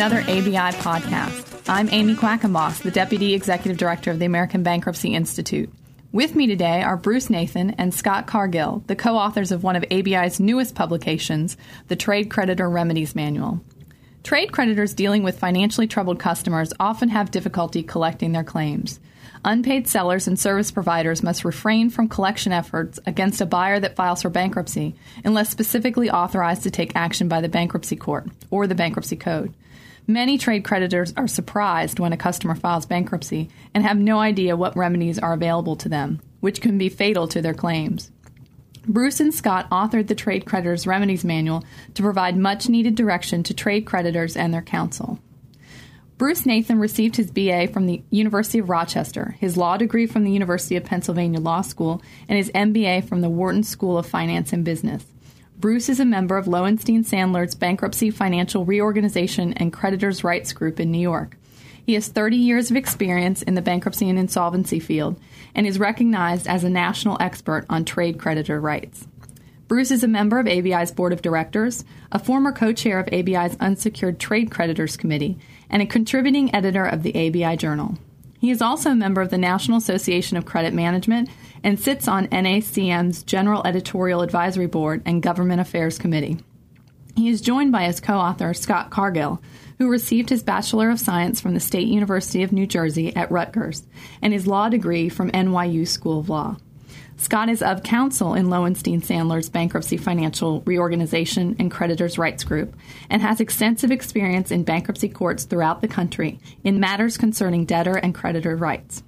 another ABI podcast. I'm Amy Quackenboss, the Deputy Executive Director of the American Bankruptcy Institute. With me today are Bruce Nathan and Scott Cargill, the co authors of one of ABI's newest publications, the Trade Creditor Remedies Manual. Trade creditors dealing with financially troubled customers often have difficulty collecting their claims. Unpaid sellers and service providers must refrain from collection efforts against a buyer that files for bankruptcy unless specifically authorized to take action by the bankruptcy court or the bankruptcy code. Many trade creditors are surprised when a customer files bankruptcy and have no idea what remedies are available to them, which can be fatal to their claims. Bruce and Scott authored the Trade Creditors Remedies Manual to provide much needed direction to trade creditors and their counsel. Bruce Nathan received his BA from the University of Rochester, his law degree from the University of Pennsylvania Law School, and his MBA from the Wharton School of Finance and Business. Bruce is a member of Lowenstein Sandler's Bankruptcy Financial Reorganization and Creditors' Rights Group in New York. He has 30 years of experience in the bankruptcy and insolvency field and is recognized as a national expert on trade creditor rights. Bruce is a member of ABI's board of directors, a former co chair of ABI's Unsecured Trade Creditors Committee, and a contributing editor of the ABI Journal. He is also a member of the National Association of Credit Management and sits on NACM's General Editorial Advisory Board and Government Affairs Committee. He is joined by his co author, Scott Cargill, who received his Bachelor of Science from the State University of New Jersey at Rutgers and his law degree from NYU School of Law. Scott is of counsel in Lowenstein Sandler's Bankruptcy Financial Reorganization and Creditors' Rights Group and has extensive experience in bankruptcy courts throughout the country in matters concerning debtor and creditor rights.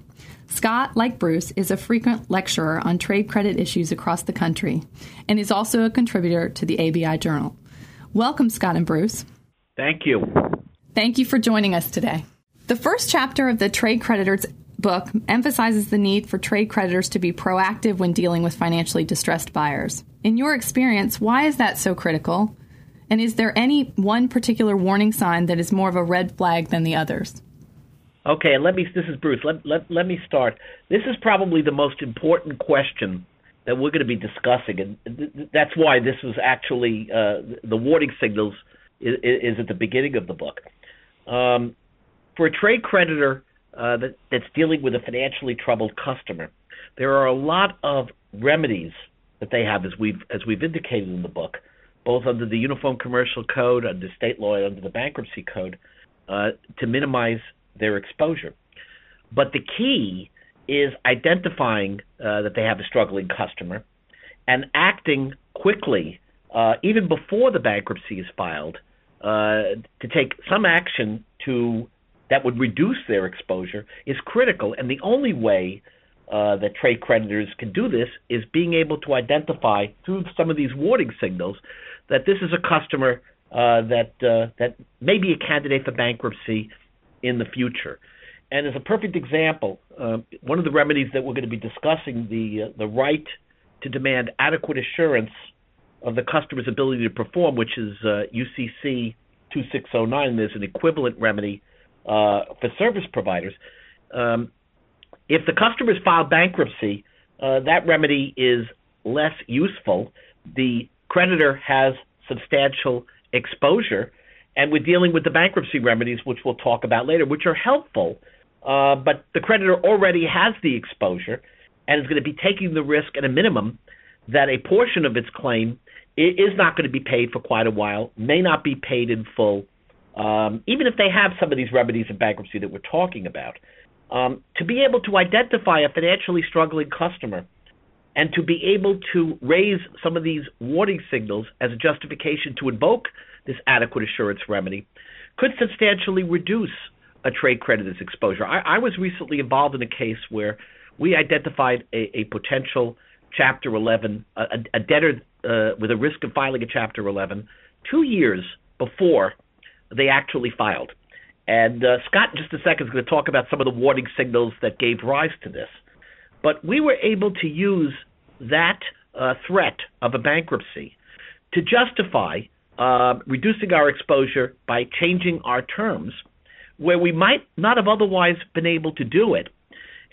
Scott, like Bruce, is a frequent lecturer on trade credit issues across the country and is also a contributor to the ABI Journal. Welcome, Scott and Bruce. Thank you. Thank you for joining us today. The first chapter of the Trade Creditors book emphasizes the need for trade creditors to be proactive when dealing with financially distressed buyers. In your experience, why is that so critical? And is there any one particular warning sign that is more of a red flag than the others? Okay, let me. This is Bruce. Let let let me start. This is probably the most important question that we're going to be discussing, and th- that's why this was actually uh, the warning signals is, is, at the beginning of the book. Um, for a trade creditor uh, that, that's dealing with a financially troubled customer. There are a lot of remedies that they have, as we've as we've indicated in the book, both under the Uniform Commercial Code, under state law, and under the Bankruptcy Code, uh, to minimize their exposure. But the key is identifying uh, that they have a struggling customer and acting quickly, uh, even before the bankruptcy is filed, uh, to take some action to that would reduce their exposure is critical. And the only way uh, that trade creditors can do this is being able to identify through some of these warning signals that this is a customer uh, that uh, that may be a candidate for bankruptcy in the future. And as a perfect example, uh, one of the remedies that we're going to be discussing the uh, the right to demand adequate assurance of the customer's ability to perform, which is UCC uh, 2609. There's an equivalent remedy uh, for service providers. Um, if the customers file bankruptcy, uh, that remedy is less useful. The creditor has substantial exposure, and we're dealing with the bankruptcy remedies, which we'll talk about later, which are helpful. Uh, but the creditor already has the exposure and is going to be taking the risk at a minimum that a portion of its claim is not going to be paid for quite a while, may not be paid in full, um, even if they have some of these remedies in bankruptcy that we're talking about, um, to be able to identify a financially struggling customer and to be able to raise some of these warning signals as a justification to invoke this adequate assurance remedy could substantially reduce a trade creditor's exposure. I, I was recently involved in a case where we identified a, a potential Chapter 11, a, a debtor uh, with a risk of filing a Chapter 11, two years before they actually filed. And uh, Scott, in just a second, is going to talk about some of the warning signals that gave rise to this. But we were able to use that uh, threat of a bankruptcy to justify uh, reducing our exposure by changing our terms where we might not have otherwise been able to do it.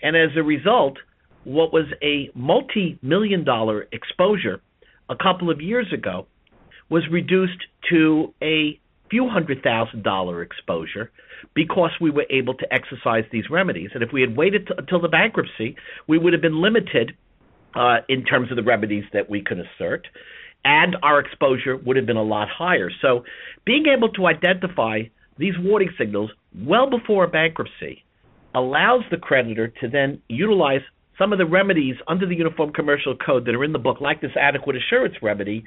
And as a result, what was a multi million dollar exposure a couple of years ago was reduced to a few hundred thousand dollar exposure because we were able to exercise these remedies. And if we had waited until the bankruptcy, we would have been limited uh, in terms of the remedies that we could assert, and our exposure would have been a lot higher. So, being able to identify these warning signals well before a bankruptcy allows the creditor to then utilize some of the remedies under the Uniform Commercial Code that are in the book, like this adequate assurance remedy,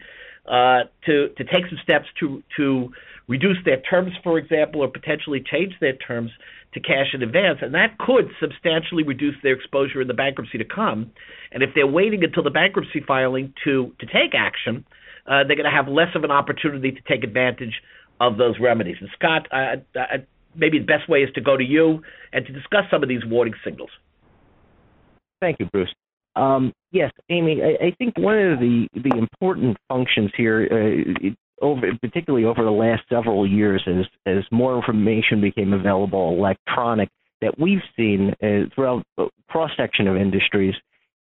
uh, to to take some steps to to reduce their terms, for example, or potentially change their terms to cash in advance, and that could substantially reduce their exposure in the bankruptcy to come. And if they're waiting until the bankruptcy filing to to take action, uh, they're going to have less of an opportunity to take advantage of those remedies. And Scott, I, I, maybe the best way is to go to you and to discuss some of these warning signals. Thank you, Bruce. Um, yes, Amy, I, I, think one of the, the important functions here, uh, over, particularly over the last several years, as, as more information became available electronic, that we've seen uh, throughout the cross section of industries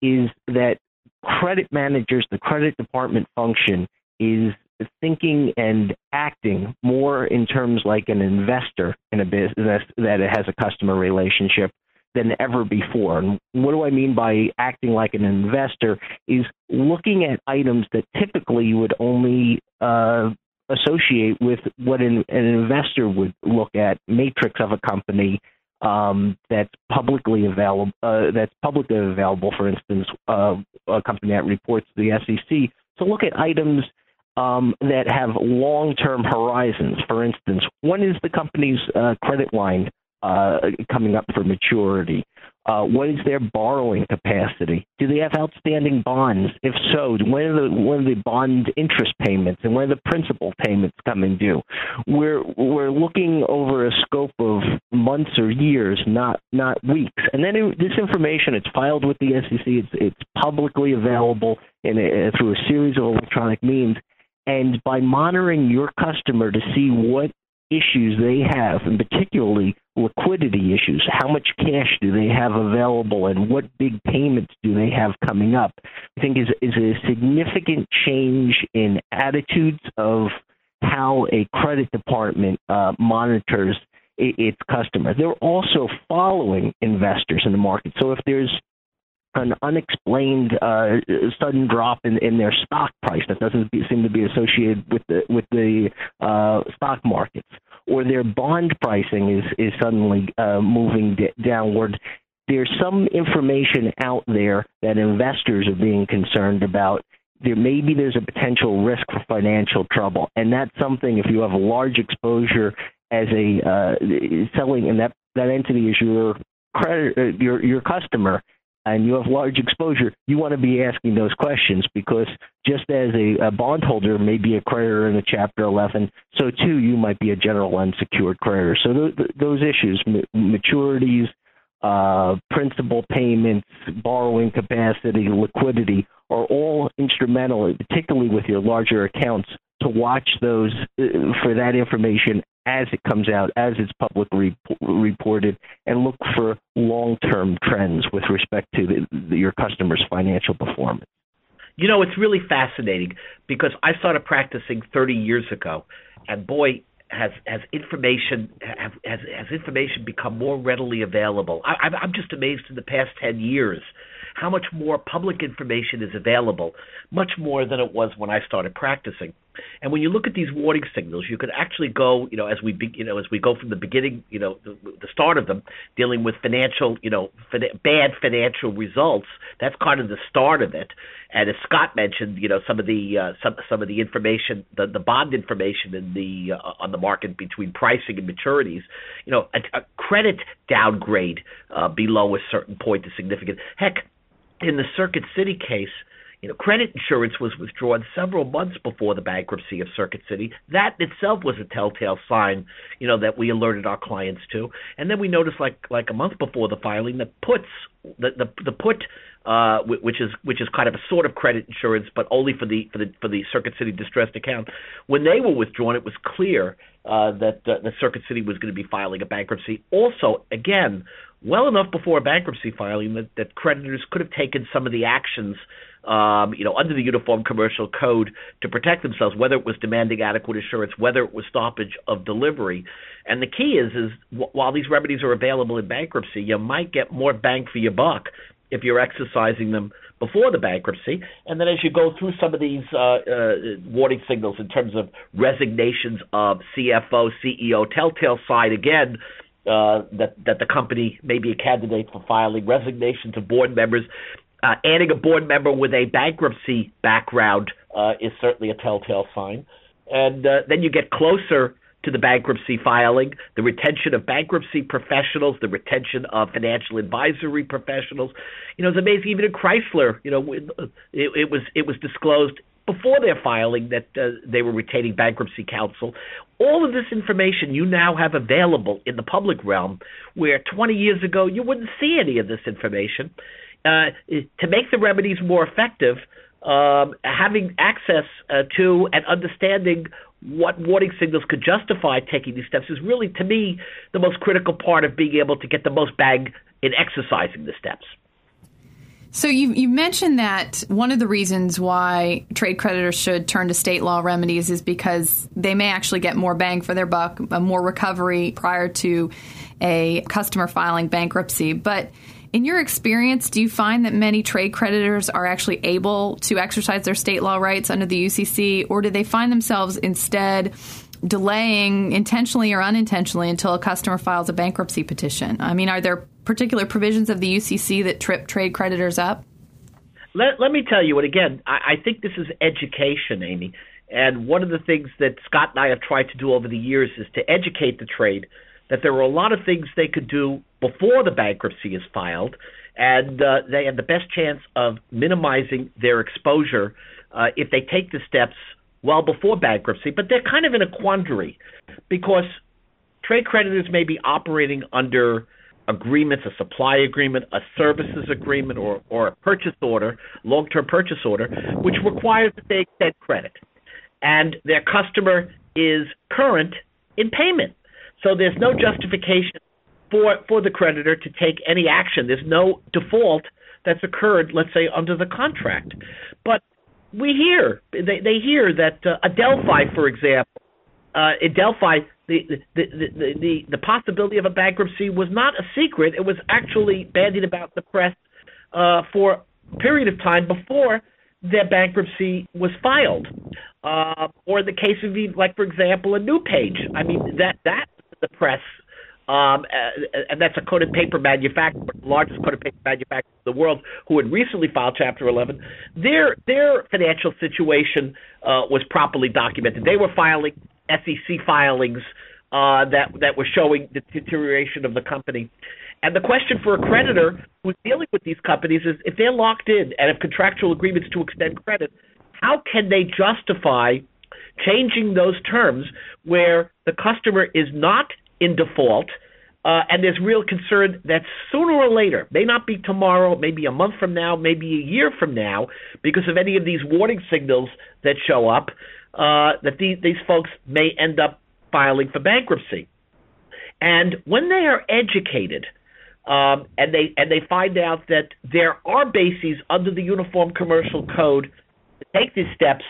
is that credit managers, the credit department function, is thinking and acting more in terms like an investor in a business that it has a customer relationship than ever before. And what do I mean by acting like an investor? Is looking at items that typically you would only uh, associate with what an, an, investor would look at, matrix of a company um, that's publicly available. Uh, that's publicly available. For instance, uh, a company that reports to the SEC. To look at items um, that have long-term horizons. For instance, when is the company's uh, credit line uh, coming up for maturity? Uh, what is their borrowing capacity? Do they have outstanding bonds? If so, when are the when are the bond interest payments and when are the principal payments coming due? We're we're looking over a scope of months or years, not not weeks. And then it, this information it's filed with the SEC. It's it's publicly available in a, through a series of electronic means. And by monitoring your customer to see what issues they have, and particularly liquidity issues. How much cash do they have available, and what big payments do they have coming up? I think is is a significant change in attitudes of how a credit department uh, monitors its customers. They're also following investors in the market. So if there's an unexplained uh, sudden drop in, in their stock price that doesn't be, seem to be associated with the with the uh, stock markets, or their bond pricing is is suddenly uh, moving d- downward. There's some information out there that investors are being concerned about. There maybe there's a potential risk for financial trouble, and that's something if you have a large exposure as a uh, selling, and that that entity is your credit, uh, your your customer and you have large exposure, you want to be asking those questions because just as a, a bondholder may be a creditor in a Chapter 11, so too you might be a general unsecured creditor. So th- those issues, maturities, uh, principal payments, borrowing capacity, liquidity, are all instrumental, particularly with your larger accounts, to watch those uh, for that information as it comes out, as it's publicly reported, and look for long-term trends with respect to the, the, your customers' financial performance. You know, it's really fascinating because I started practicing 30 years ago, and boy, has has information has has information become more readily available. I, I'm just amazed in the past 10 years how much more public information is available, much more than it was when I started practicing. And when you look at these warning signals, you could actually go, you know, as we, be, you know, as we go from the beginning, you know, the, the start of them, dealing with financial, you know, fin- bad financial results. That's kind of the start of it. And as Scott mentioned, you know, some of the uh, some some of the information, the the bond information in the uh, on the market between pricing and maturities, you know, a, a credit downgrade uh, below a certain point is significant. Heck, in the Circuit City case you know, credit insurance was withdrawn several months before the bankruptcy of Circuit City. That itself was a telltale sign, you know, that we alerted our clients to. And then we noticed, like like a month before the filing, that puts the the, the put, uh, which is which is kind of a sort of credit insurance, but only for the for the for the Circuit City distressed account. When they were withdrawn, it was clear uh, that uh, the Circuit City was going to be filing a bankruptcy. Also, again, well enough before a bankruptcy filing that, that creditors could have taken some of the actions um, you know, under the Uniform Commercial Code to protect themselves, whether it was demanding adequate assurance, whether it was stoppage of delivery. And the key is, is w- while these remedies are available in bankruptcy, you might get more bang for your buck if you're exercising them before the bankruptcy. And then as you go through some of these uh, uh, warning signals in terms of resignations of CFO, CEO, telltale side again. Uh, that that the company may be a candidate for filing resignations of board members, uh, adding a board member with a bankruptcy background uh, is certainly a telltale sign. And uh, then you get closer to the bankruptcy filing, the retention of bankruptcy professionals, the retention of financial advisory professionals. You know, it's amazing. Even in Chrysler, you know, it, it was it was disclosed before their filing that uh, they were retaining bankruptcy counsel. All of this information you now have available in the public realm, where 20 years ago you wouldn't see any of this information. Uh, to make the remedies more effective, um, having access uh, to and understanding what warning signals could justify taking these steps is really, to me, the most critical part of being able to get the most bang in exercising the steps. So you you mentioned that one of the reasons why trade creditors should turn to state law remedies is because they may actually get more bang for their buck, more recovery prior to a customer filing bankruptcy. But in your experience, do you find that many trade creditors are actually able to exercise their state law rights under the UCC, or do they find themselves instead delaying intentionally or unintentionally until a customer files a bankruptcy petition? I mean, are there particular provisions of the UCC that trip trade creditors up? Let, let me tell you, and again, I, I think this is education, Amy. And one of the things that Scott and I have tried to do over the years is to educate the trade that there are a lot of things they could do before the bankruptcy is filed, and uh, they have the best chance of minimizing their exposure uh, if they take the steps well before bankruptcy. But they're kind of in a quandary because trade creditors may be operating under agreements, a supply agreement, a services agreement, or, or a purchase order, long term purchase order, which requires that they extend credit. And their customer is current in payment. So there's no justification for for the creditor to take any action. There's no default that's occurred, let's say, under the contract. But we hear they they hear that uh, Adelphi, for example, uh, Adelphi, the the, the the the possibility of a bankruptcy was not a secret. It was actually bandied about the press uh, for a period of time before their bankruptcy was filed. Uh, or the case of, like for example, a NewPage. I mean that that the press, um, and that's a coated paper manufacturer, the largest coated paper manufacturer in the world, who had recently filed Chapter 11. Their their financial situation uh, was properly documented. They were filing SEC filings uh, that that were showing the deterioration of the company. And the question for a creditor who's dealing with these companies is if they're locked in and have contractual agreements to extend credit, how can they justify changing those terms where the customer is not in default uh, and there's real concern that sooner or later, may not be tomorrow, maybe a month from now, maybe a year from now, because of any of these warning signals that show up, uh, that these, these folks may end up filing for bankruptcy. And when they are educated, um, and they and they find out that there are bases under the Uniform Commercial Code to take these steps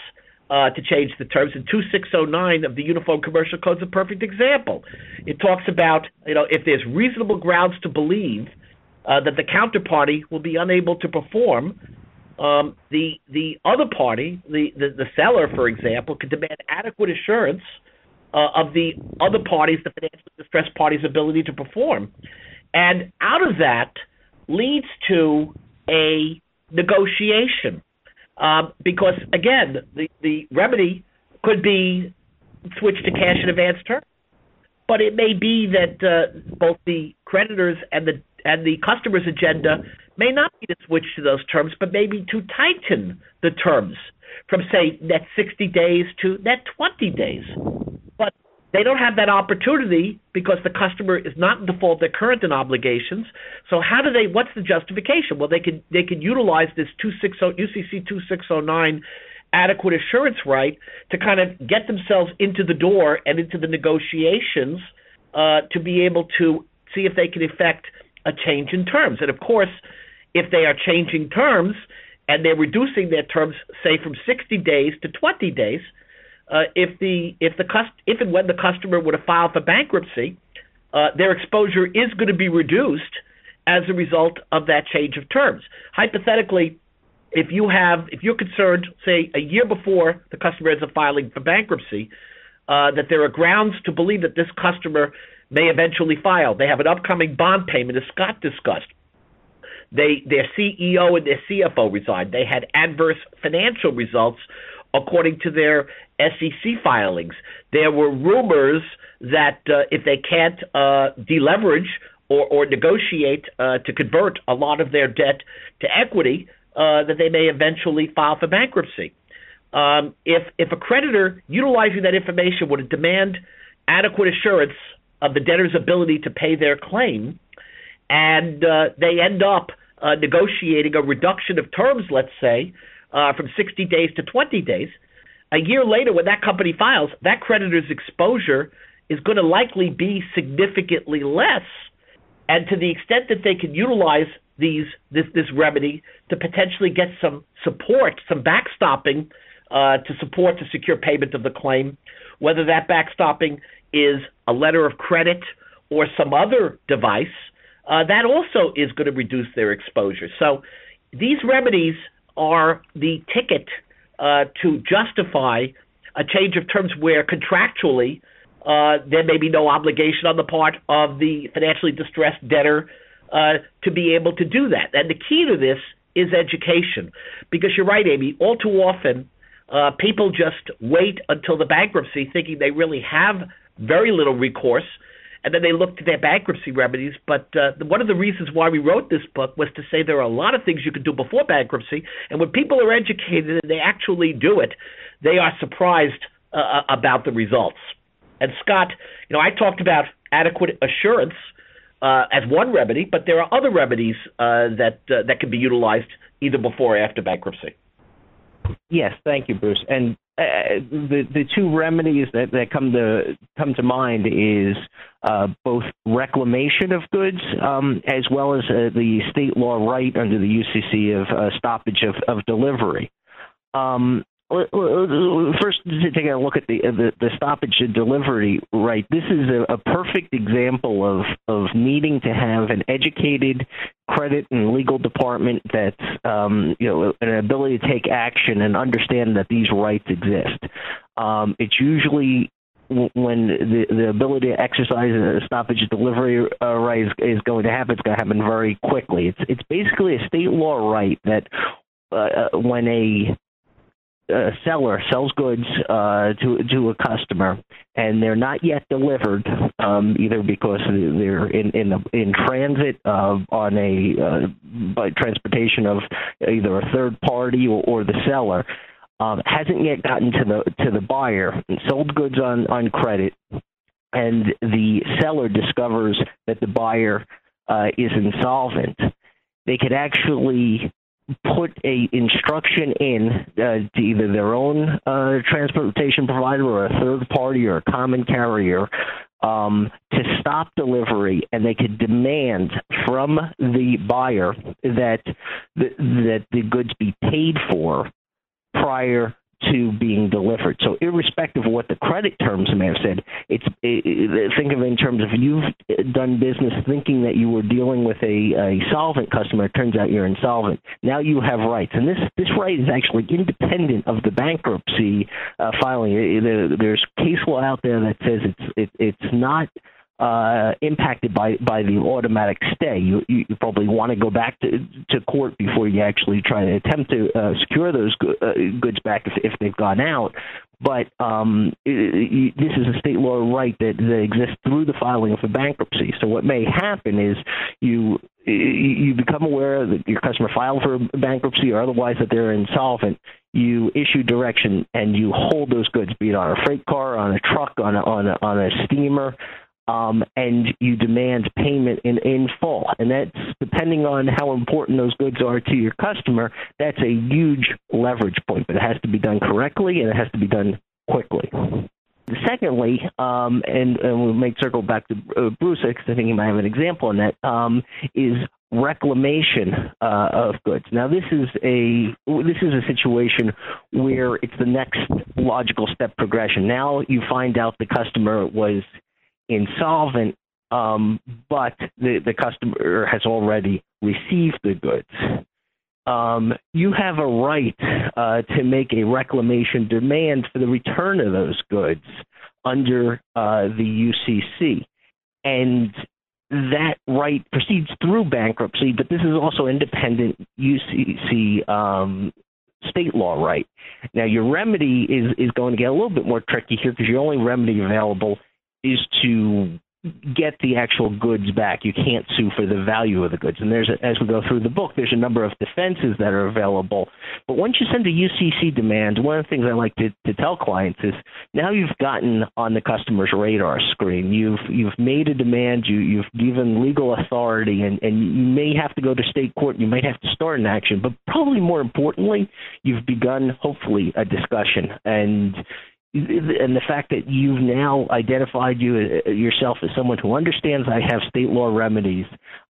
uh, to change the terms. And 2609 of the Uniform Commercial Code is a perfect example. It talks about, you know, if there's reasonable grounds to believe uh, that the counterparty will be unable to perform, um, the the other party, the, the, the seller, for example, can demand adequate assurance uh, of the other parties, the financially distressed party's ability to perform. And out of that leads to a negotiation um, because again, the the remedy could be switched to cash in advance terms, but it may be that uh, both the creditors and the and the customer's agenda may not be to switch to those terms, but maybe to tighten the terms from say net 60 days to net 20 days. But they don't have that opportunity because the customer is not in default; they're current in obligations. So how do they? What's the justification? Well, they could they could utilize this 260 UCC 2609 adequate assurance right to kind of get themselves into the door and into the negotiations uh, to be able to see if they can effect a change in terms. And of course, if they are changing terms, and they're reducing their terms, say from 60 days to 20 days. Uh, if the if the cust- if and when the customer would have filed for bankruptcy, uh, their exposure is going to be reduced as a result of that change of terms. Hypothetically, if you have if you're concerned, say a year before the customer ends up filing for bankruptcy, uh, that there are grounds to believe that this customer may eventually file. They have an upcoming bond payment, as Scott discussed. They their CEO and their CFO resigned. They had adverse financial results according to their SEC filings. There were rumors that uh, if they can't uh, deleverage or, or negotiate uh, to convert a lot of their debt to equity, uh, that they may eventually file for bankruptcy. Um, if if a creditor utilizing that information would demand adequate assurance of the debtor's ability to pay their claim, and uh, they end up uh, negotiating a reduction of terms, let's say, uh, from 60 days to 20 days, a year later, when that company files, that creditor's exposure is going to likely be significantly less. And to the extent that they can utilize these this this remedy to potentially get some support, some backstopping uh, to support the secure payment of the claim, whether that backstopping is a letter of credit or some other device, uh, that also is going to reduce their exposure. So these remedies are the ticket uh, to justify a change of terms where contractually uh, there may be no obligation on the part of the financially distressed debtor uh, to be able to do that. And the key to this is education, because you're right, Amy. All too often, uh, people just wait until the bankruptcy, thinking they really have very little recourse, and then they look to their bankruptcy remedies. But uh, one of the reasons why we wrote this book was to say there are a lot of things you can do before bankruptcy, and when people are educated and they actually do it, they are surprised uh, uh about the results. And Scott, you know, I talked about adequate assurance uh, as one remedy, but there are other remedies uh, that uh, that can be utilized either before or after bankruptcy. Yes, thank you, Bruce. And uh, the the two remedies that, that come to come to mind is uh, both reclamation of goods um, as well as uh, the state law right under the UCC of uh, stoppage of, of delivery. Um, First, take a look at the, the, the stoppage and delivery right. This is a, a perfect example of of needing to have an educated credit and legal department that's um, you know an ability to take action and understand that these rights exist. Um, it's usually when the the ability to exercise a stoppage of delivery uh, right is, is going to happen, it's going to happen very quickly. It's it's basically a state law right that uh, uh when a a seller sells goods uh, to to a customer and they're not yet delivered, um, either because they're in in, in transit uh, on a uh, by transportation of either a third party or, or the seller, um, hasn't yet gotten to the to the buyer and sold goods on on credit, and the seller discovers that the buyer uh, is insolvent. They could actually put a instruction in uh, to either their own uh, transportation provider or a third party or a common carrier um, to stop delivery, and they could demand from the buyer that the, that the goods be paid for prior to being delivered. So, irrespective of what the credit terms may have said, it's it, think of it in terms of you've done business thinking that you were dealing with a, a solvent customer. It turns out you're insolvent. Now you have rights, and this this right is actually independent of the bankruptcy uh, filing. There's case law out there that says it's it, it's not uh, impacted by by the automatic stay. You, you, you probably want to go back to to court before you actually try to attempt to uh, secure those go- uh, goods back if, if they've gone out. But um, it, this is a state law right that, that exists through the filing of a bankruptcy. So what may happen is you you become aware that your customer filed for bankruptcy or otherwise that they're insolvent. You issue direction and you hold those goods, be it on a freight car, on a truck, on a, on a, on a steamer um, and you demand payment in, in full. And that's depending on how important those goods are to your customer, that's a huge leverage point. But it has to be done correctly and it has to be done quickly. Secondly, um, and, and we'll make circle back to uh, Bruce because I think he might have an example on that, um, is reclamation uh, of goods. Now, this is a this is a situation where it's the next logical step progression. Now you find out the customer was insolvent, um, but the the customer has already received the goods. Um, you have a right uh, to make a reclamation demand for the return of those goods under uh, the UCC. And that right proceeds through bankruptcy, but this is also independent UCC um, state law right. Now, your remedy is is going to get a little bit more tricky here because your only remedy available is to get the actual goods back. You can't sue for the value of the goods. And there's, a, as we go through the book, there's a number of defenses that are available. But once you send a UCC demand, one of the things I like to, to tell clients is now you've gotten on the customer's radar screen. You've you've made a demand. You you've given legal authority, and and you may have to go to state court. You might have to start an action, but probably more importantly, you've begun hopefully a discussion and and the fact that you've now identified you uh, yourself as someone who understands I have state law remedies,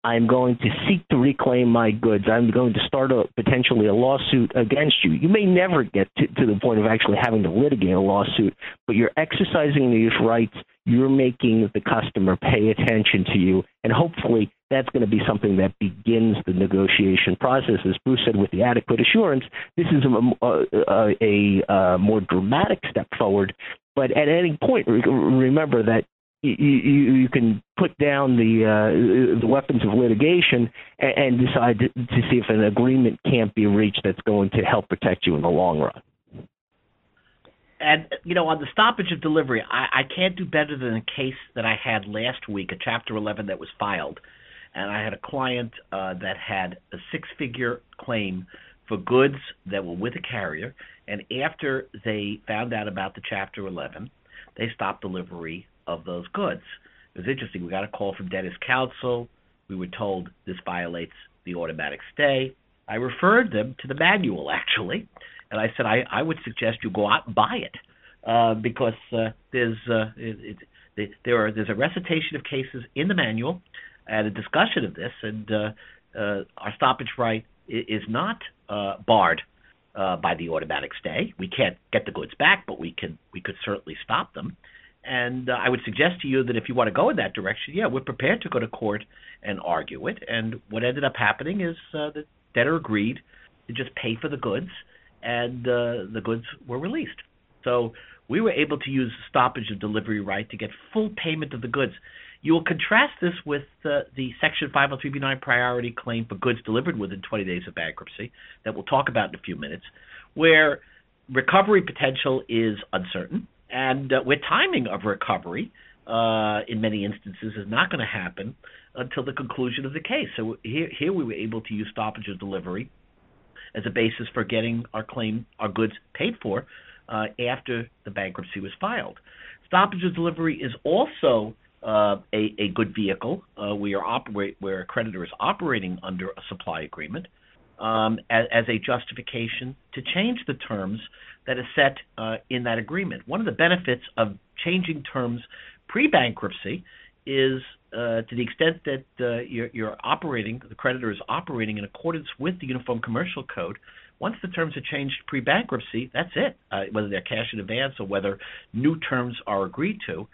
I'm going to seek to reclaim my goods. I'm going to start a potentially a lawsuit against you. You may never get to, to the point of actually having to litigate a lawsuit, but you're exercising these rights. You're making the customer pay attention to you, and hopefully that's going to be something that begins the negotiation process. As Bruce said, with the adequate assurance, this is a, a, a, a more dramatic step forward. But at any point, remember that you, you, you can put down the uh, the weapons of litigation and, and decide to, to see if an agreement can't be reached that's going to help protect you in the long run. And you know, on the stoppage of delivery, I, I can't do better than a case that I had last week, a Chapter 11 that was filed and I had a client uh, that had a six-figure claim for goods that were with a carrier, and after they found out about the Chapter 11, they stopped delivery of those goods. It was interesting. We got a call from debtors counsel. We were told this violates the automatic stay. I referred them to the manual actually, and I said I, I would suggest you go out and buy it uh, because uh, there's uh, it, it, there are there's a recitation of cases in the manual and a discussion of this, and uh, uh, our stoppage right is not uh, barred by the automatic stay. We can't get the goods back, but we can we could certainly stop them. And uh, I would suggest to you that if you want to go in that direction, yeah, we're prepared to go to court and argue it. And what ended up happening is uh, the debtor agreed to just pay for the goods, and uh, the goods were released. So we were able to use stoppage of delivery right to get full payment of the goods. You will contrast this with uh, the Section 503b9 priority claim for goods delivered within 20 days of bankruptcy that we'll talk about in a few minutes, where recovery potential is uncertain and uh, where timing of recovery uh, in many instances is not going to happen until the conclusion of the case. So here, here we were able to use stoppage of delivery as a basis for getting our claim, our goods paid for uh, after the bankruptcy was filed. Stoppage of delivery is also uh, a, a good vehicle. Uh, we are operate where a creditor is operating under a supply agreement um, as, as, a justification to change the terms that is set uh, in that agreement. One of the benefits of changing terms pre-bankruptcy is uh, to the extent that uh, you're, you're, operating, the creditor is operating in accordance with the Uniform Commercial Code. Once the terms are changed pre-bankruptcy, that's it. Uh, whether they're cash in advance or whether new terms are agreed to,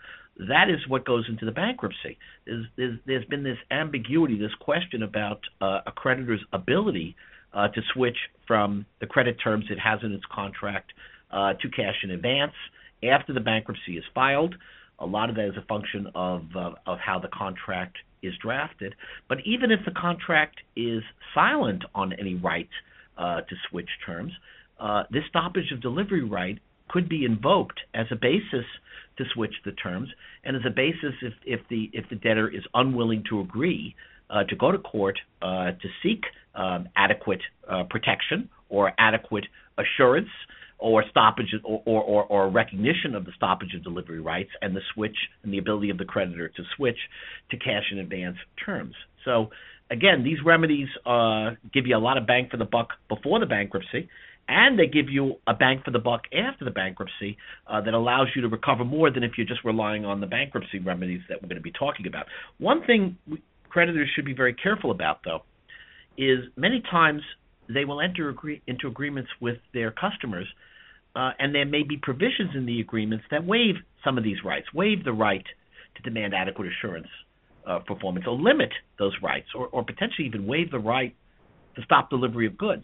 that is what goes into the bankruptcy. There's, there's, there's been this ambiguity, this question about uh, a creditor's ability uh, to switch from the credit terms it has in its contract uh, to cash in advance after the bankruptcy is filed. A lot of that is a function of uh, of how the contract is drafted. But even if the contract is silent on any right uh, to switch terms, uh, this stoppage of delivery right could be invoked as a basis to switch the terms, and as a basis if, if the if the debtor is unwilling to agree uh, to go to court uh, to seek um, adequate uh, protection or adequate assurance or stoppage or, or, or, recognition of the stoppage of delivery rights and the switch and the ability of the creditor to switch to cash in advance terms. So again, these remedies uh, give you a lot of bang for the buck before the bankruptcy, and they give you a bang for the buck after the bankruptcy uh, that allows you to recover more than if you're just relying on the bankruptcy remedies that we're going to be talking about. One thing creditors should be very careful about, though, is many times they will enter agree- into agreements with their customers, uh, and there may be provisions in the agreements that waive some of these rights, waive the right to demand adequate assurance uh, performance, or limit those rights, or, or potentially even waive the right to stop delivery of goods.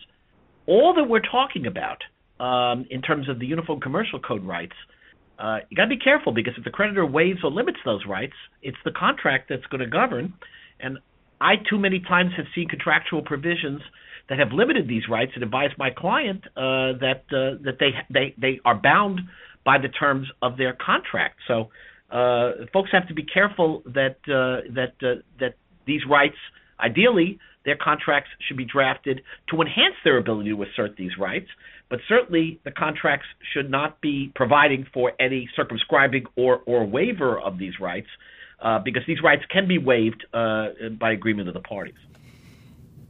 All that we're talking about um, in terms of the Uniform Commercial Code rights, uh, you got to be careful because if the creditor waives or limits those rights, it's the contract that's going to govern. And I too many times have seen contractual provisions that have limited these rights and advised my client uh, that uh, that they they they are bound by the terms of their contract. So uh, folks have to be careful that uh, that uh, that these rights, ideally, their contracts should be drafted to enhance their ability to assert these rights. But certainly, the contracts should not be providing for any circumscribing or or waiver of these rights, uh, because these rights can be waived uh, by agreement of the parties.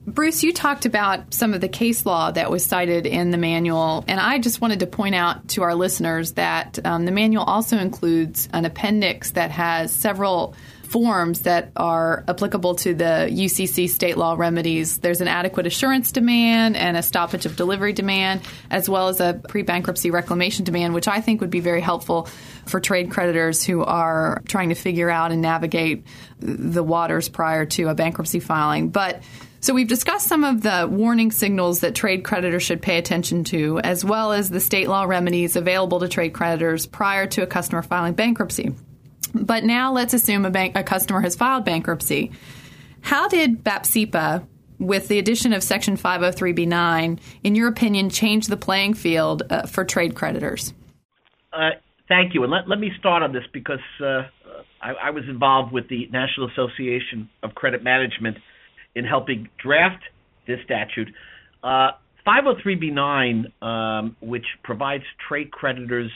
Bruce, you talked about some of the case law that was cited in the manual, and I just wanted to point out to our listeners that um, the manual also includes an appendix that has several forms that are applicable to the UCC state law remedies. There's an adequate assurance demand and a stoppage of delivery demand, as well as a pre bankruptcy reclamation demand, which I think would be very helpful for trade creditors who are trying to figure out and navigate the waters prior to a bankruptcy filing. But so we've discussed some of the warning signals that trade creditors should pay attention to, as well as the state law remedies available to trade creditors prior to a customer filing bankruptcy. But now let's assume a, bank, a customer has filed bankruptcy. How did BAPCPA, with the addition of Section 503b9, in your opinion, change the playing field uh, for trade creditors? Uh, thank you. And let, let me start on this because uh, I, I was involved with the National Association of Credit Management – in helping draft this statute. Uh, 503b9, um, which provides trade creditors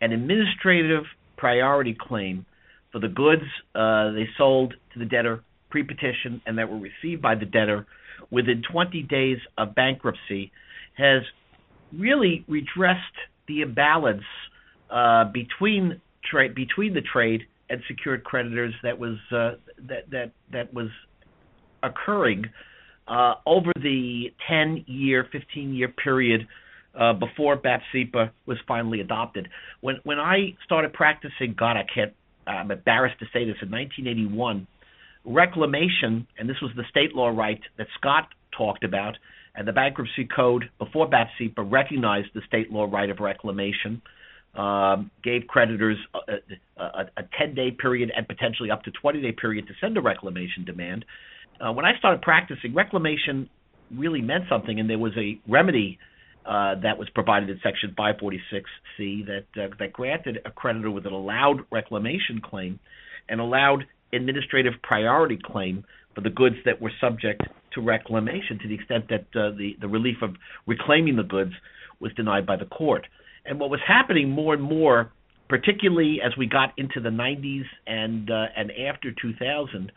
an administrative priority claim for the goods uh, they sold to the debtor pre-petition and that were received by the debtor within 20 days of bankruptcy, has really redressed the imbalance uh, between between the trade and secured creditors that was uh, that that that was occurring uh, over the 10 year, 15 year period uh, before BAPCPA was finally adopted. When when I started practicing, God, I can't, I'm embarrassed to say this, in 1981, reclamation, and this was the state law right that Scott talked about, and the bankruptcy code before BAPCPA recognized the state law right of reclamation. Um, gave creditors a, a, a 10 day period and potentially up to 20 day period to send a reclamation demand uh, when I started practicing, reclamation really meant something, and there was a remedy uh, that was provided in Section 546C that uh, that granted a creditor with an allowed reclamation claim an allowed administrative priority claim for the goods that were subject to reclamation, to the extent that uh, the the relief of reclaiming the goods was denied by the court. And what was happening more and more, particularly as we got into the 90s and uh, and after 2000,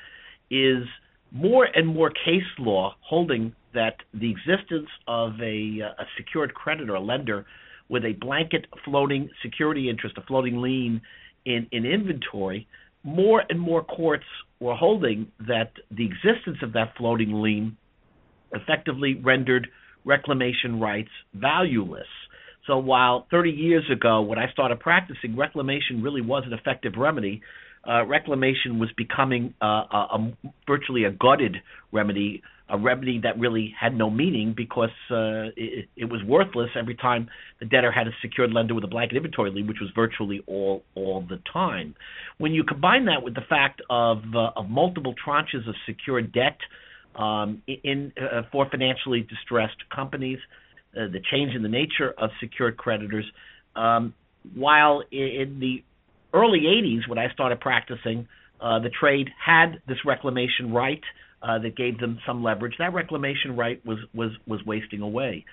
is more and more case law holding that the existence of a, uh, a secured creditor, a lender, with a blanket floating security interest, a floating lien in, in inventory, more and more courts were holding that the existence of that floating lien effectively rendered reclamation rights valueless. So while 30 years ago, when I started practicing, reclamation really was an effective remedy, uh, reclamation was becoming uh, a, a, virtually a gutted remedy, a remedy that really had no meaning because uh, it, it, was worthless every time the debtor had a secured lender with a blanket inventory lien, which was virtually all all the time. When you combine that with the fact of uh, of multiple tranches of secured debt um, in uh, for financially distressed companies, uh, the change in the nature of secured creditors. Um, while in the early 80s, when I started practicing, uh, the trade had this reclamation right uh, that gave them some leverage. That reclamation right was was was wasting away.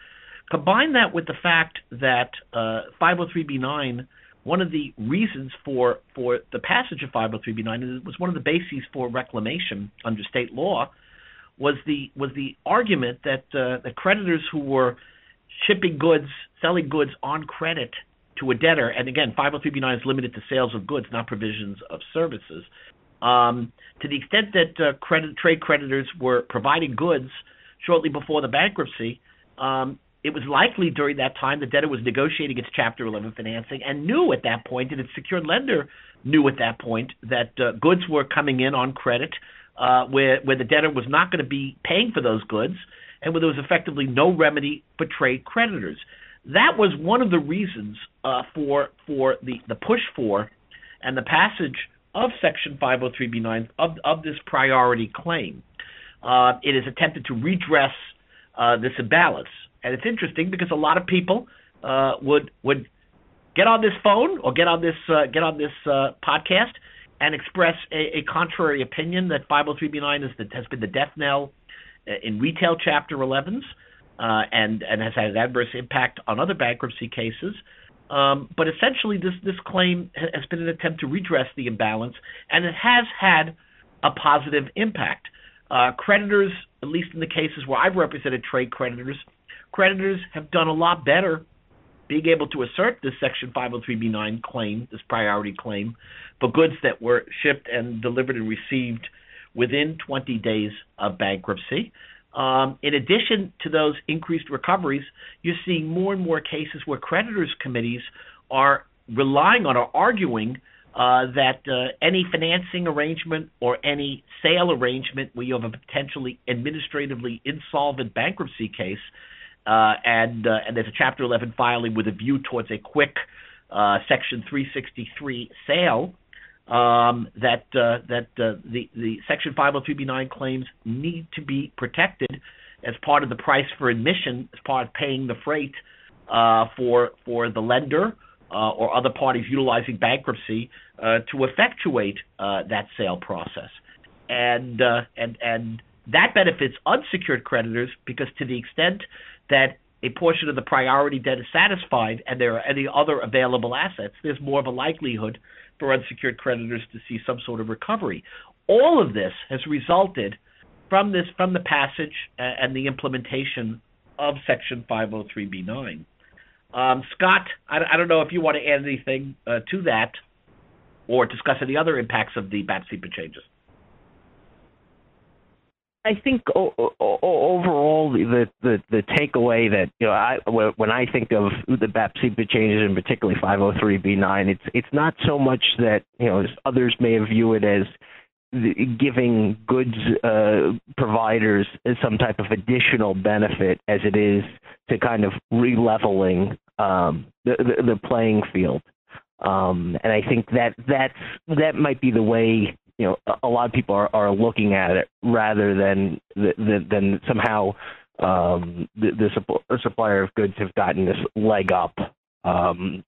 Combine that with the fact that uh, 503b9, one of the reasons for for the passage of 503b9 was one of the bases for reclamation under state law was the was the argument that uh, the creditors who were shipping goods, selling goods on credit to a debtor, and again, 503b9 is limited to sales of goods, not provisions of services. Um, to the extent that uh, credit trade creditors were providing goods shortly before the bankruptcy, um, it was likely during that time the debtor was negotiating its Chapter 11 financing and knew at that point, and its secured lender knew at that point that uh, goods were coming in on credit uh, where where the debtor was not going to be paying for those goods, and where there was effectively no remedy for trade creditors. That was one of the reasons uh, for for the, the push for and the passage of Section 503b9 of of this priority claim. Uh, it is attempted to redress uh, this imbalance, and it's interesting because a lot of people uh, would would get on this phone or get on this uh, get on this uh, podcast and express a, a contrary opinion that 503b9 is the, has been the death knell in retail Chapter 11s uh, and and has had an adverse impact on other bankruptcy cases. Um, but essentially, this this claim has been an attempt to redress the imbalance, and it has had a positive impact. Uh, creditors, at least in the cases where I've represented trade creditors, creditors have done a lot better being able to assert this Section 503b9 claim, this priority claim, for goods that were shipped and delivered and received within 20 days of bankruptcy. Um, in addition to those increased recoveries, you're seeing more and more cases where creditors' committees are relying on or arguing uh, that uh, any financing arrangement or any sale arrangement where you have a potentially administratively insolvent bankruptcy case uh, and uh, and there's a Chapter 11 filing with a view towards a quick uh, Section 363 sale. Um, that uh, that uh, the the Section 503b9 claims need to be protected as part of the price for admission, as part of paying the freight uh, for for the lender or other parties utilizing bankruptcy to effectuate that sale process, and and and that benefits unsecured creditors because to the extent that a portion of the priority debt is satisfied and there are any other available assets, there's more of a likelihood for unsecured creditors to see some sort of recovery. All of this has resulted from this from the passage and the implementation of Section 503b9. Um, Scott, I, I, don't know if you want to add anything uh, to that or discuss any other impacts of the BAPCPA changes. I think overall the the the takeaway that you know I when I think of the BAPCPA changes and particularly 503b9, it's it's not so much that you know others may view it as giving goods uh, providers some type of additional benefit as it is to kind of releveling um, the, the the playing field. Um, and I think that that's that might be the way you know a lot of people are, are looking at it rather than than, than somehow um, the, the supplier of goods have gotten this leg up um,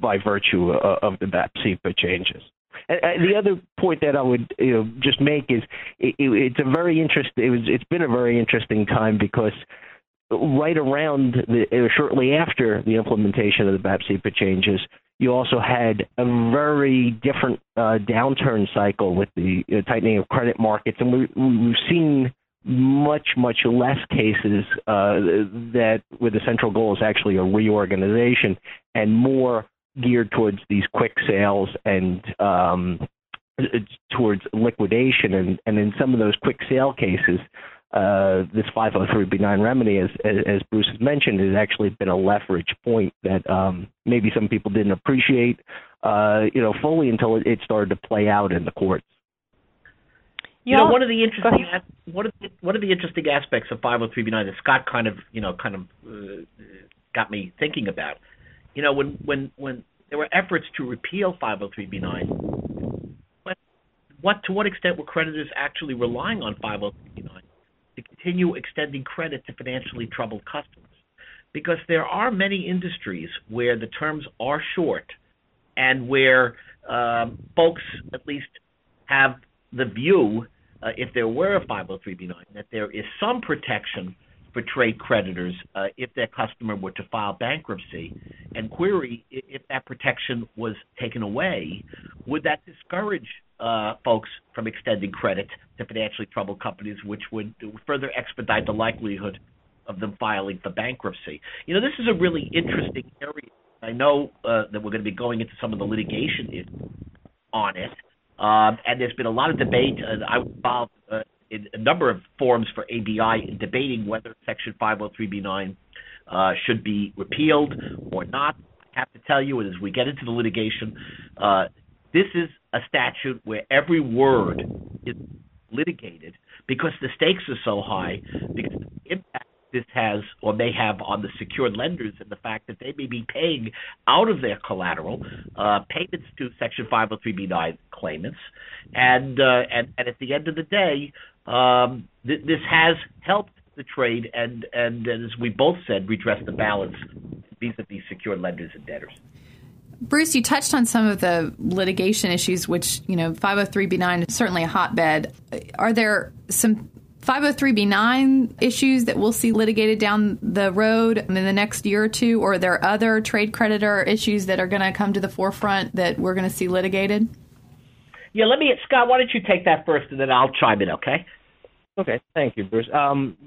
by virtue of the BAPCPA changes. And the other point that I would you know, just make is it, it's a very interesting. It was it's been a very interesting time because right around the shortly after the implementation of the BAPCPA changes, you also had a very different uh, downturn cycle with the uh, tightening of credit markets, and we, we've seen much much less cases uh, that where the central goal is actually a reorganization and more geared towards these quick sales and um, towards liquidation. And, and in some of those quick sale cases uh, this 503b9 remedy, as, as Bruce has mentioned, has actually been a leverage point that um, maybe some people didn't appreciate, uh, you know, fully until it, started to play out in the courts. You know, one of the interesting one of the, one of the interesting aspects of 503b9 that Scott kind of you know kind of uh, got me thinking about. You know, when when when there were efforts to repeal 503b9, what, what to what extent were creditors actually relying on 503b9? To continue extending credit to financially troubled customers. Because there are many industries where the terms are short and where um, folks at least have the view, uh, if there were a 503b9, that there is some protection for trade creditors uh, if their customer were to file bankruptcy. And query if that protection was taken away, would that discourage uh, folks from extending credit to financially troubled companies, which would further expedite the likelihood of them filing for bankruptcy. You know, this is a really interesting area. I know uh, that we're going to be going into some of the litigation on it, Um, and there's been a lot of debate. And I was involved uh, in a number of forums for ABI in debating whether Section 503b9 uh, should be repealed or not. I have to tell you, as we get into the litigation, uh, this is a statute where every word is litigated because the stakes are so high, because the impact this has or may have on the secured lenders and the fact that they may be paying out of their collateral uh, payments to Section 503b9 claimants, and uh, and and at the end of the day, um, th- this has helped the trade and, and and as we both said, redress the balance vis-a-vis secured lenders and debtors. Bruce, you touched on some of the litigation issues, which, you know, 503b9 is certainly a hotbed. Are there some 503b9 issues that we'll see litigated down the road in the next year or two, or are there other trade creditor issues that are going to come to the forefront that we're going to see litigated? Yeah, let me, Scott, why don't you take that first and then I'll chime in, okay? Okay, thank you, Bruce. Um,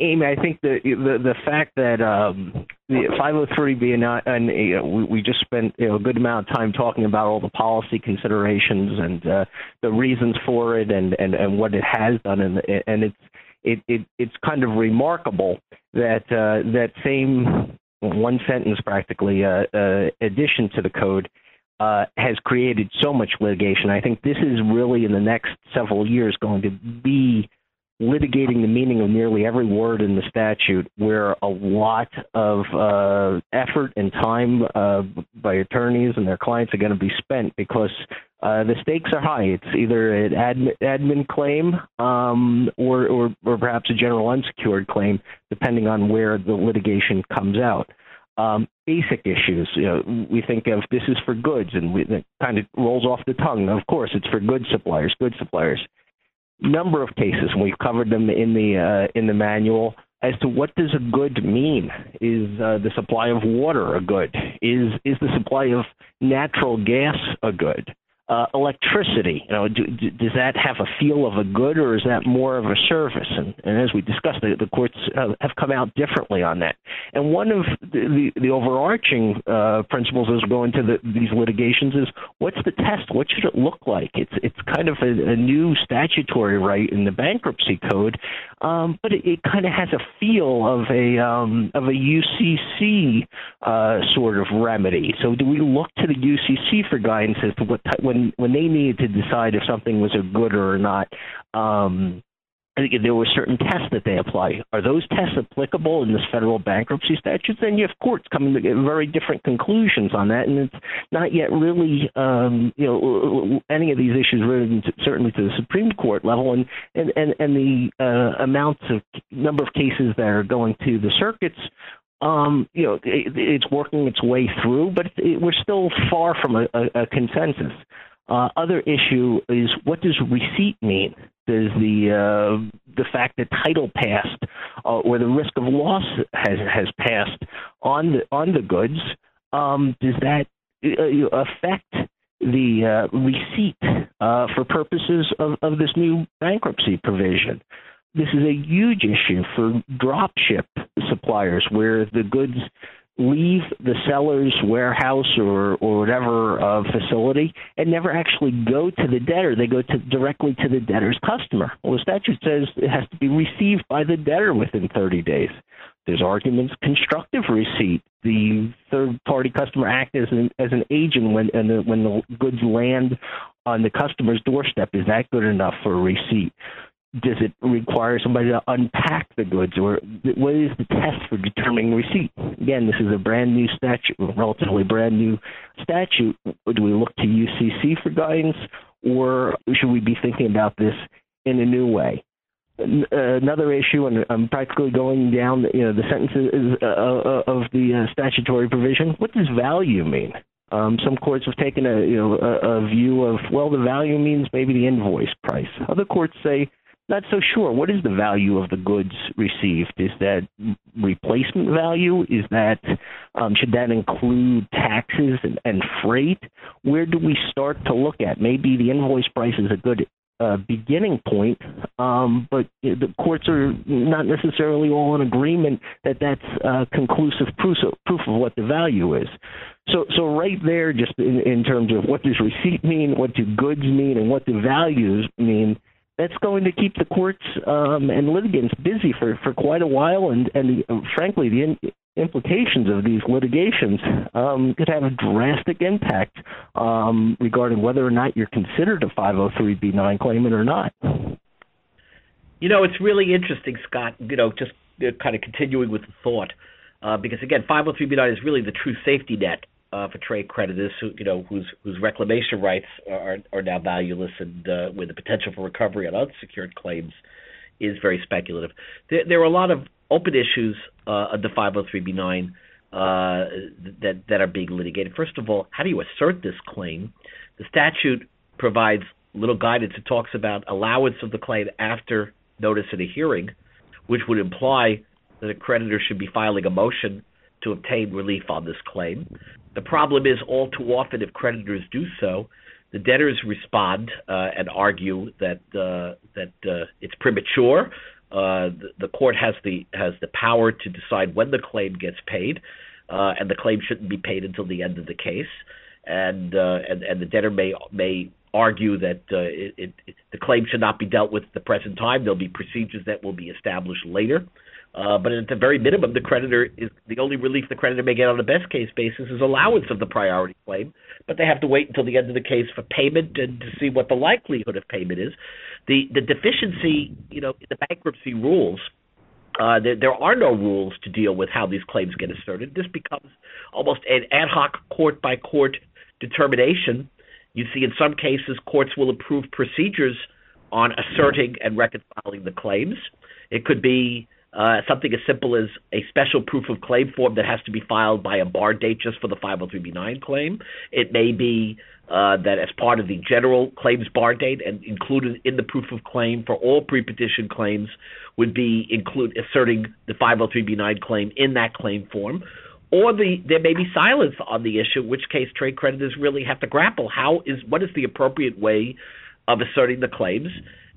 Amy, I think the the, the fact that um, the 503 and, and you know, we, we just spent you know, a good amount of time talking about all the policy considerations and uh, the reasons for it and, and, and what it has done, and and it's it, it it's kind of remarkable that uh, that same one sentence practically uh, uh, addition to the code uh, has created so much litigation. I think this is really in the next several years going to be litigating the meaning of nearly every word in the statute, where a lot of uh, effort and time uh, by attorneys and their clients are going to be spent because uh, the stakes are high. It's either an admin, admin claim um, or, or, or perhaps a general unsecured claim, depending on where the litigation comes out. Um, basic issues. You know, we think of this is for goods, and we, it kind of rolls off the tongue. Of course, it's for good suppliers, good suppliers number of cases, and we've covered them in the uh, in the manual as to what does a good mean. Is uh, the supply of water a good? Is is the supply of natural gas a good? Uh, electricity. You know, do, do, does that have a feel of a good, or is that more of a service? And, and as we discussed, the, the courts have come out differently on that. And one of the the, the overarching uh, principles as we go into the, these litigations is what's the test? What should it look like? It's it's kind of a, a new statutory right in the bankruptcy code, um, but it, it kind of has a feel of a um, of a UCC uh, sort of remedy. So do we look to the UCC for guidance as to what when when they needed to decide if something was a good or not, um, there were certain tests that they apply. Are those tests applicable in this federal bankruptcy statute? Then you have courts coming to very different conclusions on that, and it's not yet really, um, you know, any of these issues really certainly to the Supreme Court level, and and and, and the uh, amounts of number of cases that are going to the circuits um, you know, it, it's working its way through, but it, we're still far from a, a, a consensus. Uh, other issue is what does receipt mean? Does the uh, the fact that title passed uh, or the risk of loss has has passed on the on the goods um, does that uh, affect the uh, receipt uh, for purposes of, of this new bankruptcy provision? This is a huge issue for drop ship suppliers where the goods leave the seller's warehouse or or whatever uh, facility and never actually go to the debtor. They go to directly to the debtor's customer. Well, the statute says it has to be received by the debtor within 30 days. There's arguments constructive receipt. The third party customer act as an as an agent when and the, when the goods land on the customer's doorstep. Is that good enough for a receipt? Does it require somebody to unpack the goods or what is the test for determining receipt? Again this is a brand new statute relatively brand new statute. Do we look to ucc for guidance or should we be thinking about this in a new way? Another issue and i'm practically going down you know the sentences uh, uh, of the uh, statutory provision. What does value mean? Um, some courts have taken a you know a, a view of well the value means maybe the invoice price. Other courts say not so sure. What is the value of the goods received? Is that replacement value? Is that um, should that include taxes and, and freight? Where do we start to look at? Maybe the invoice price is a good uh, beginning point, um, but the courts are not necessarily all in agreement that that's uh, conclusive proof of, proof of what the value is. So, so right there, just in, in terms of what does receipt mean, what do goods mean, and what do values mean, that's going to keep the courts um, and litigants busy for, for quite a while, and and uh, frankly, the in, implications of these litigations um, could have a drastic impact um, regarding whether or not you're considered a 503b9 claimant or not. You know, it's really interesting, Scott. You know, just uh, kind of continuing with the thought, uh, because again, 503b9 is really the true safety net uh, for trade creditors, who you know whose whose reclamation rights are are now valueless, and uh, with the potential for recovery on unsecured claims is very speculative. There, there are a lot of open issues uh, under 503b9 uh, that that are being litigated. First of all, how do you assert this claim? The statute provides little guidance. It talks about allowance of the claim after notice of a hearing, which would imply that a creditor should be filing a motion to obtain relief on this claim. The problem is, all too often, if creditors do so, the debtors respond uh, and argue that uh, that uh, it's premature. Uh, the, the, court has the has the power to decide when the claim gets paid, uh, and the claim shouldn't be paid until the end of the case. And uh, and and the debtor may may argue that it, it, the claim should not be dealt with at the present time. There'll be procedures that will be established later. Uh, but at the very minimum, the creditor is the only relief the creditor may get on a best case basis is allowance of the priority claim. But they have to wait until the end of the case for payment and to see what the likelihood of payment is. The the deficiency, you know, in the bankruptcy rules. Uh, there, there are no rules to deal with how these claims get asserted. This becomes almost an ad hoc court by court determination. You see, in some cases, courts will approve procedures on asserting and reconciling the claims. It could be uh, something as simple as a special proof of claim form that has to be filed by a bar date just for the 503b9 claim. It may be uh, that as part of the general claims bar date and included in the proof of claim for all pre-petition claims would be include asserting the 503b9 claim in that claim form. Or the there may be silence on the issue, in which case trade creditors really have to grapple. How is what is the appropriate way of asserting the claims?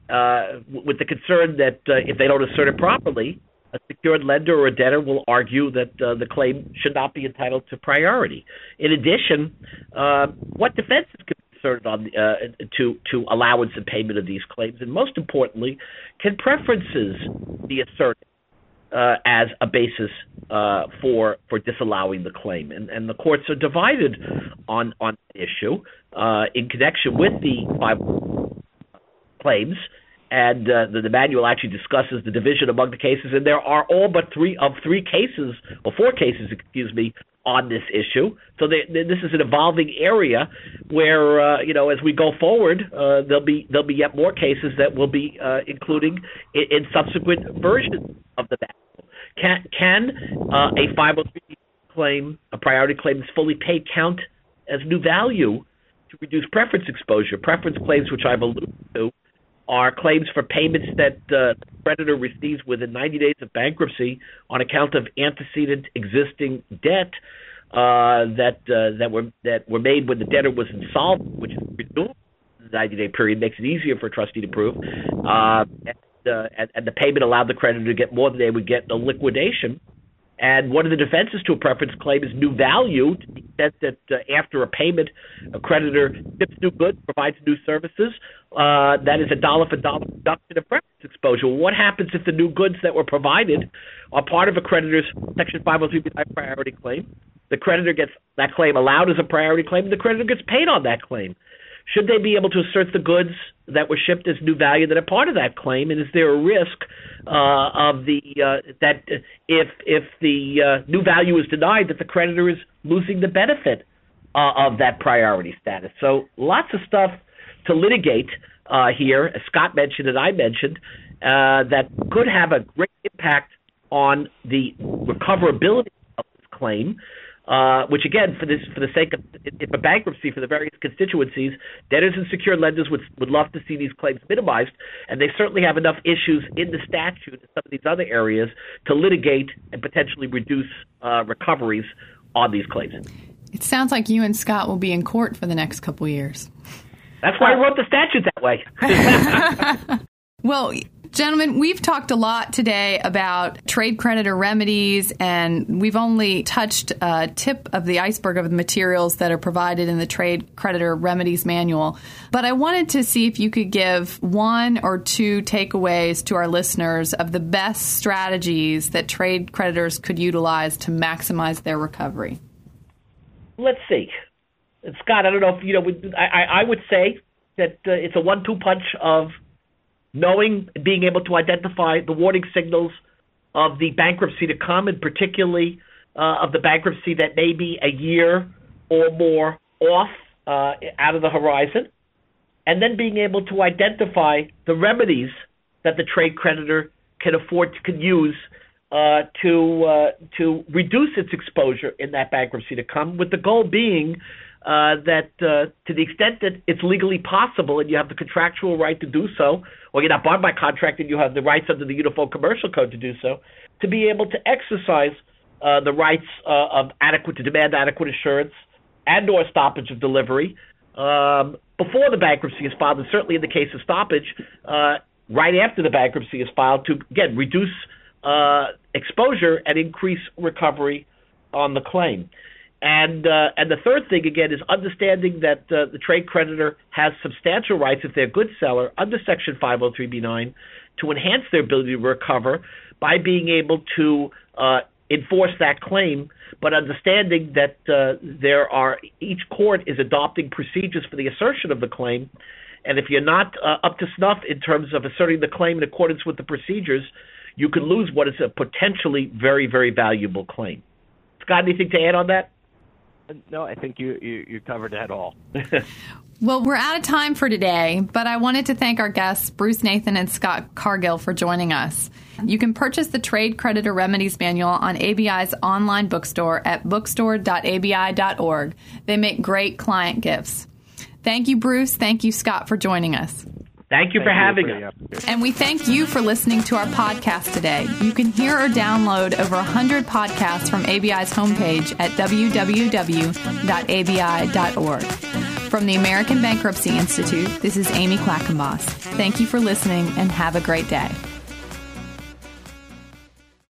Uh, with the concern that uh, if they don't assert it properly, a secured lender or a debtor will argue that uh, the claim should not be entitled to priority. In addition, uh, what defenses can be asserted on uh, to to allowance and payment of these claims, and most importantly, can preferences be asserted uh, as a basis uh, for for disallowing the claim, and and the courts are divided on on the issue uh, in connection with the five claims, and uh, the, the, manual actually discusses the division among the cases, and there are all but three of three cases, or four cases, excuse me, on this issue. So they, they, this is an evolving area where, uh, you know, as we go forward, uh, there'll be there'll be yet more cases that will be uh, including in, in, subsequent versions of the manual. Can can uh, a 503 claim, a priority claim, is fully paid count as new value to reduce preference exposure? Preference claims, which I've alluded to are claims for payments that the creditor receives within 90 days of bankruptcy on account of antecedent existing debt uh, that uh, that were that were made when the debtor was insolvent, which is renewable the 90 day period, makes it easier for a trustee to prove. Uh, and, uh, and, and the payment allowed the creditor to get more than they would get in a liquidation. And one of the defenses to a preference claim is new value to the extent that uh, after a payment, a creditor ships new goods, provides new services. Uh, that is a dollar for dollar reduction of preference exposure. What happens if the new goods that were provided are part of a creditor's Section 503 priority claim? The creditor gets that claim allowed as a priority claim, and the creditor gets paid on that claim. Should they be able to assert the goods that were shipped as new value that are part of that claim? And is there a risk uh, of the uh, that if if the uh, new value is denied, that the creditor is losing the benefit uh, of that priority status? So lots of stuff to litigate uh, here, as Scott mentioned and I mentioned, uh, that could have a great impact on the recoverability of this claim uh, which again, for this, for the sake of if a bankruptcy for the various constituencies, debtors and secured lenders would would love to see these claims minimized, and they certainly have enough issues in the statute and some of these other areas to litigate and potentially reduce uh, recoveries on these claims. It sounds like you and Scott will be in court for the next couple years. That's why I wrote the statute that way. well, Gentlemen, we've talked a lot today about trade creditor remedies, and we've only touched a tip of the iceberg of the materials that are provided in the Trade Creditor Remedies Manual. But I wanted to see if you could give one or two takeaways to our listeners of the best strategies that trade creditors could utilize to maximize their recovery. Let's see. Scott, I don't know if you know. I, I would say that uh, it's a one-two punch of knowing, being able to identify the warning signals of the bankruptcy to come, and particularly uh, of the bankruptcy that may be a year or more off uh, out of the horizon, and then being able to identify the remedies that the trade creditor can afford to can use uh, to uh, to reduce its exposure in that bankruptcy to come, with the goal being uh, that uh, to the extent that it's legally possible and you have the contractual right to do so, or you're not bound by contract and you have the rights under the Uniform Commercial Code to do so, to be able to exercise uh, the rights uh, of adequate to demand adequate assurance and or stoppage of delivery um, before the bankruptcy is filed, and certainly in the case of stoppage, uh, right after the bankruptcy is filed, to again reduce uh, exposure and increase recovery on the claim. And uh, and the third thing again is understanding that uh, the trade creditor has substantial rights if they're a good seller under Section 503b9 to enhance their ability to recover by being able to uh, enforce that claim, but understanding that uh, there are each court is adopting procedures for the assertion of the claim, and if you're not uh, up to snuff in terms of asserting the claim in accordance with the procedures, you could lose what is a potentially very very valuable claim. Scott, anything to add on that? No, I think you, you, you covered that all. well, we're out of time for today, but I wanted to thank our guests, Bruce Nathan and Scott Cargill, for joining us. You can purchase the Trade Creditor Remedies Manual on ABI's online bookstore at bookstore.abi.org. They make great client gifts. Thank you, Bruce. Thank you, Scott, for joining us. Thank you for having us. And we thank you for listening to our podcast today. You can hear or download over 100 podcasts from ABI's homepage at www.abi.org. From the American Bankruptcy Institute, this is Amy Quackenboss. Thank you for listening and have a great day.